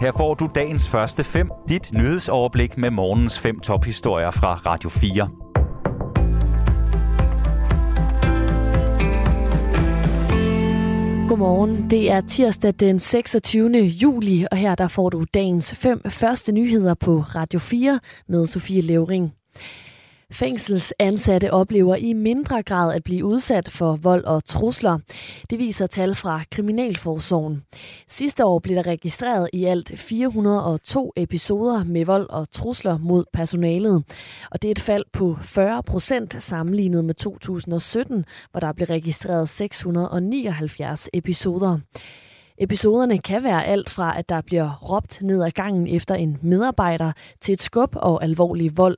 Her får du dagens første fem, dit nyhedsoverblik med morgens fem tophistorier fra Radio 4. Godmorgen. Det er tirsdag den 26. juli, og her der får du dagens fem første nyheder på Radio 4 med Sofie Levering. Fængselsansatte oplever i mindre grad at blive udsat for vold og trusler. Det viser tal fra Kriminalforsorgen. Sidste år blev der registreret i alt 402 episoder med vold og trusler mod personalet. Og det er et fald på 40 procent sammenlignet med 2017, hvor der blev registreret 679 episoder. Episoderne kan være alt fra, at der bliver råbt ned ad gangen efter en medarbejder, til et skub og alvorlig vold.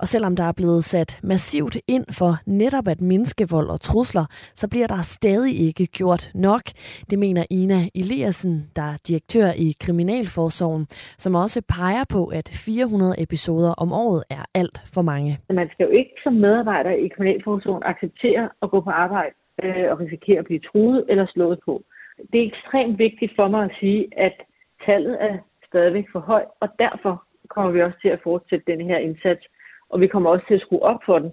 Og selvom der er blevet sat massivt ind for netop at mindske vold og trusler, så bliver der stadig ikke gjort nok. Det mener Ina Eliassen, der er direktør i Kriminalforsorgen, som også peger på, at 400 episoder om året er alt for mange. Man skal jo ikke som medarbejder i Kriminalforsorgen acceptere at gå på arbejde øh, og risikere at blive truet eller slået på det er ekstremt vigtigt for mig at sige, at tallet er stadigvæk for højt, og derfor kommer vi også til at fortsætte den her indsats, og vi kommer også til at skrue op for den.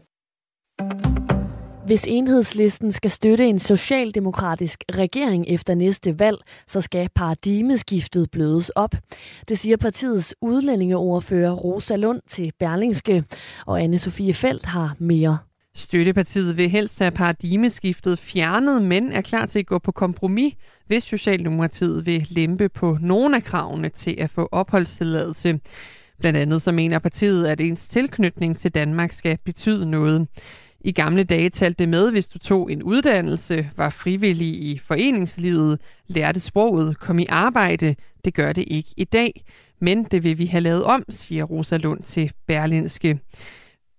Hvis enhedslisten skal støtte en socialdemokratisk regering efter næste valg, så skal paradigmeskiftet blødes op. Det siger partiets udlændingeordfører Rosa Lund til Berlingske, og anne Sofie Felt har mere. Støttepartiet vil helst have paradigmeskiftet fjernet, men er klar til at gå på kompromis, hvis Socialdemokratiet vil lempe på nogle af kravene til at få opholdstilladelse. Blandt andet så mener partiet, at ens tilknytning til Danmark skal betyde noget. I gamle dage talte det med, hvis du tog en uddannelse, var frivillig i foreningslivet, lærte sproget, kom i arbejde. Det gør det ikke i dag, men det vil vi have lavet om, siger Rosa Lund til Berlinske.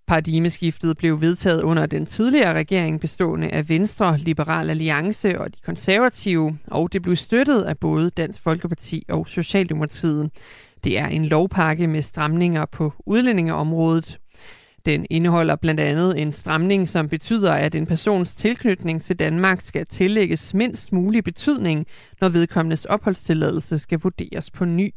Paradigmeskiftet blev vedtaget under den tidligere regering bestående af Venstre, Liberal Alliance og de konservative, og det blev støttet af både Dansk Folkeparti og Socialdemokratiet. Det er en lovpakke med stramninger på udlændingeområdet. Den indeholder blandt andet en stramning, som betyder, at en persons tilknytning til Danmark skal tillægges mindst mulig betydning, når vedkommendes opholdstilladelse skal vurderes på ny.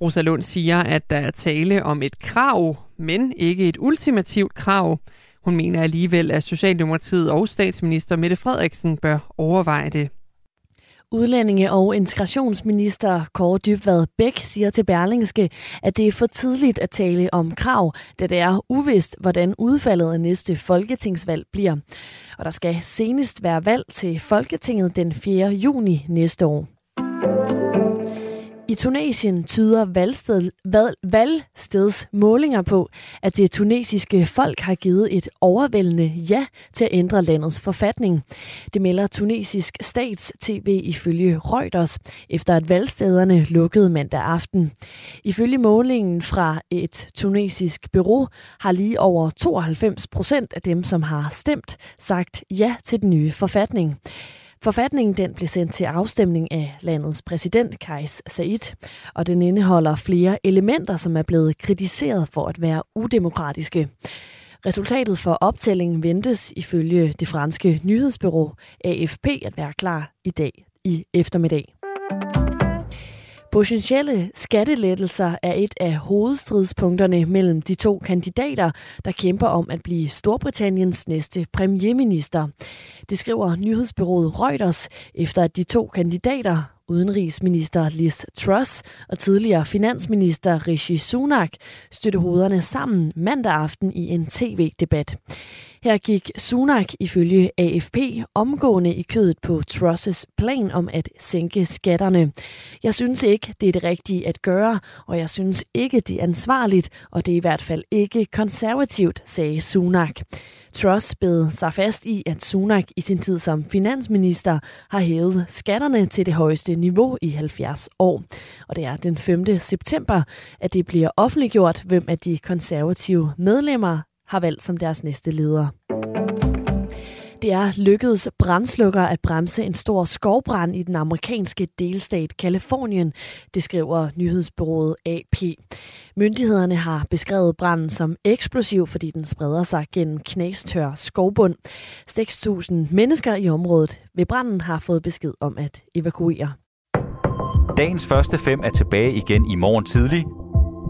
Rosa Lund siger, at der er tale om et krav, men ikke et ultimativt krav. Hun mener alligevel, at Socialdemokratiet og statsminister Mette Frederiksen bør overveje det. Udlændinge- og integrationsminister Kåre Dybvad Bæk siger til Berlingske, at det er for tidligt at tale om krav, da det er uvist, hvordan udfaldet af næste folketingsvalg bliver. Og der skal senest være valg til Folketinget den 4. juni næste år. I Tunesien tyder valgsted, valg, valgsteds målinger på, at det tunesiske folk har givet et overvældende ja til at ændre landets forfatning. Det melder tunesisk stats-TV ifølge Reuters, efter at valgstederne lukkede mandag aften. Ifølge målingen fra et tunesisk bureau har lige over 92 procent af dem, som har stemt, sagt ja til den nye forfatning. Forfatningen den blev sendt til afstemning af landets præsident Kais Said, og den indeholder flere elementer, som er blevet kritiseret for at være udemokratiske. Resultatet for optællingen ventes ifølge det franske nyhedsbyrå AFP at være klar i dag i eftermiddag. Potentielle skattelettelser er et af hovedstridspunkterne mellem de to kandidater, der kæmper om at blive Storbritanniens næste premierminister. Det skriver nyhedsbyrået Reuters, efter at de to kandidater, udenrigsminister Liz Truss og tidligere finansminister Rishi Sunak støtte hovederne sammen mandag aften i en tv-debat. Her gik Sunak ifølge AFP omgående i kødet på Trusses plan om at sænke skatterne. Jeg synes ikke, det er det rigtige at gøre, og jeg synes ikke, det er ansvarligt, og det er i hvert fald ikke konservativt, sagde Sunak. Truss bed sig fast i, at Sunak i sin tid som finansminister har hævet skatterne til det højeste niveau i 70 år. Og det er den 5. september, at det bliver offentliggjort, hvem af de konservative medlemmer har valgt som deres næste leder. Det er lykkedes brandslukker at bremse en stor skovbrand i den amerikanske delstat Kalifornien, det skriver nyhedsbyrået AP. Myndighederne har beskrevet branden som eksplosiv, fordi den spreder sig gennem knæstør skovbund. 6.000 mennesker i området ved branden har fået besked om at evakuere. Dagens første fem er tilbage igen i morgen tidlig.